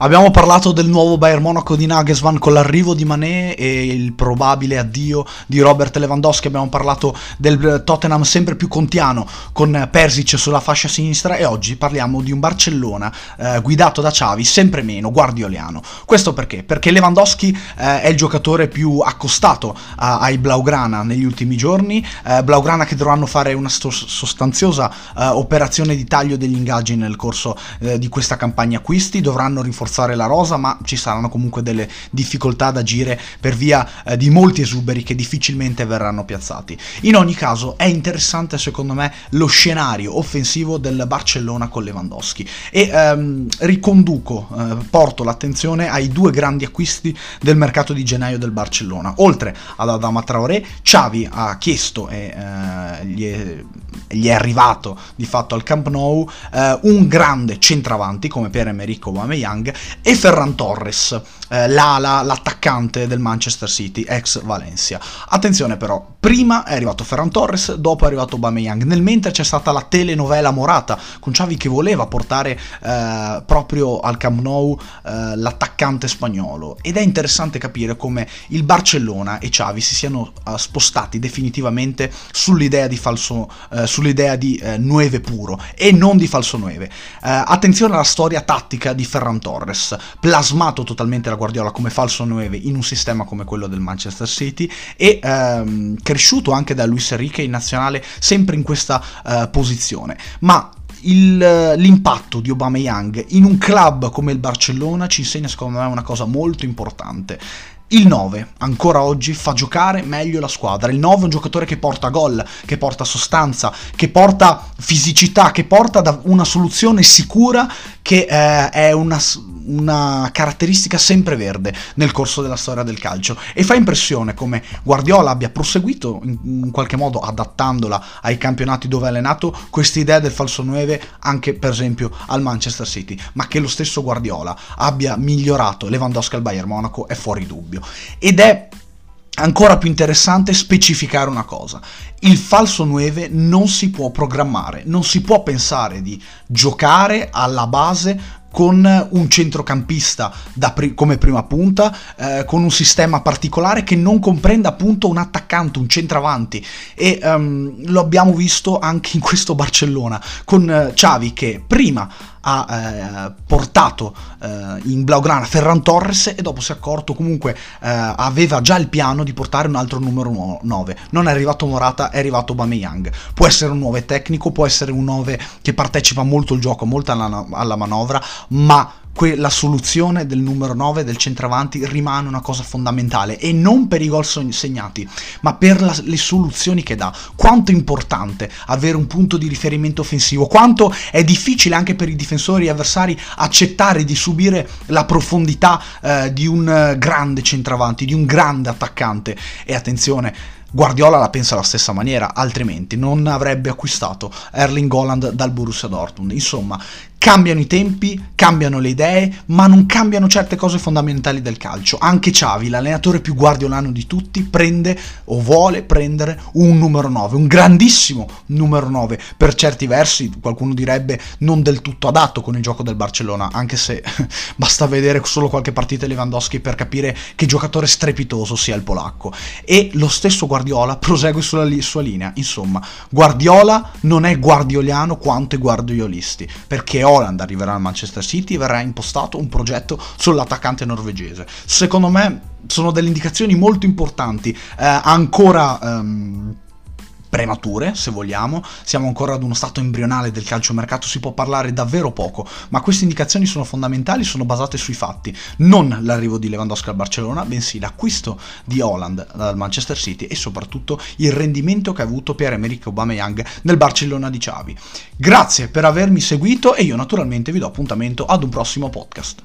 Abbiamo parlato del nuovo Bayern Monaco di Nagelsmann con l'arrivo di Mané e il probabile addio di Robert Lewandowski. Abbiamo parlato del Tottenham sempre più contiano con Persic sulla fascia sinistra e oggi parliamo di un Barcellona eh, guidato da Xavi sempre meno guardioliano. Questo perché? Perché Lewandowski eh, è il giocatore più accostato a, ai Blaugrana negli ultimi giorni. Eh, Blaugrana che dovranno fare una sto- sostanziosa eh, operazione di taglio degli ingaggi nel corso eh, di questa campagna acquisti. Dovranno rinforzare rafforzare la rosa, ma ci saranno comunque delle difficoltà ad agire per via eh, di molti esuberi che difficilmente verranno piazzati. In ogni caso è interessante secondo me lo scenario offensivo del Barcellona con Lewandowski e ehm, riconduco, eh, porto l'attenzione ai due grandi acquisti del mercato di gennaio del Barcellona. Oltre ad Adama Traoré, Xavi ha chiesto e eh, gli, è, gli, è, arrivato di fatto al Camp Nou eh, un grande centravanti come Pierre-Emerick Aubameyang e Ferran Torres, eh, l'ala, l'attaccante del Manchester City, ex Valencia. Attenzione però, prima è arrivato Ferran Torres, dopo è arrivato Aubameyang, nel mentre c'è stata la telenovela Morata, con Xavi che voleva portare eh, proprio al Camp Nou eh, l'attaccante spagnolo, ed è interessante capire come il Barcellona e Xavi si siano eh, spostati definitivamente sull'idea di falso, eh, sull'idea di eh, Nueve puro, e non di falso Nueve. attenzione alla storia tattica di Ferran Torres, plasmato totalmente la Guardiola come falso 9 in un sistema come quello del Manchester City e ehm, cresciuto anche da Luis Enrique in nazionale sempre in questa eh, posizione. Ma il, l'impatto di Aubameyang in un club come il Barcellona ci insegna secondo me una cosa molto importante. Il 9 ancora oggi fa giocare meglio la squadra. Il 9 è un giocatore che porta gol, che porta sostanza, che porta fisicità, che porta una soluzione sicura che eh, è una, una caratteristica sempreverde nel corso della storia del calcio. E fa impressione come Guardiola abbia proseguito in, in qualche modo adattandola ai campionati dove ha allenato questa idea del falso 9 anche per esempio al Manchester City, ma che lo stesso Guardiola abbia migliorato. Lewandowski al Bayern Monaco è fuori dubbio ed è ancora più interessante specificare una cosa. Il falso 9 non si può programmare, non si può pensare di giocare alla base con un centrocampista pri- come prima punta, eh, con un sistema particolare che non comprenda appunto un attaccante, un centravanti e um, lo abbiamo visto anche in questo Barcellona con uh, che prima ha eh, portato eh, in Blaugrana Ferran Torres e dopo si è accorto comunque eh, aveva già il piano di portare un altro numero 9 non è arrivato Morata è arrivato Bameyang può essere un 9 tecnico può essere un 9 che partecipa molto al gioco molto alla, alla manovra ma la soluzione del numero 9 del centravanti rimane una cosa fondamentale e non per i gol segnati, ma per la, le soluzioni che dà. Quanto è importante avere un punto di riferimento offensivo, quanto è difficile anche per i difensori avversari accettare di subire la profondità eh, di un grande centravanti, di un grande attaccante. E attenzione, Guardiola la pensa alla stessa maniera, altrimenti non avrebbe acquistato Erling Holland dal Borussia Dortmund. Insomma, cambiano i tempi, cambiano le idee, ma non cambiano certe cose fondamentali del calcio. Anche Xavi, l'allenatore più guardiolano di tutti, prende o vuole prendere un numero 9, un grandissimo numero 9, per certi versi qualcuno direbbe non del tutto adatto con il gioco del Barcellona, anche se basta vedere solo qualche partita di Lewandowski per capire che giocatore strepitoso sia il polacco. E lo stesso Guardiola prosegue sulla li- sua linea, insomma, Guardiola non è guardioliano quanto i guardiolisti, perché Holland arriverà al Manchester City e verrà impostato un progetto sull'attaccante norvegese. Secondo me sono delle indicazioni molto importanti, eh, ancora... Um, premature, se vogliamo, siamo ancora ad uno stato embrionale del calciomercato, si può parlare davvero poco, ma queste indicazioni sono fondamentali, sono basate sui fatti, non l'arrivo di Lewandowski al Barcellona, bensì l'acquisto di Holland dal Manchester City e soprattutto il rendimento che ha avuto Pierre-Emerick Aubameyang nel Barcellona di Xavi. Grazie per avermi seguito e io naturalmente vi do appuntamento ad un prossimo podcast.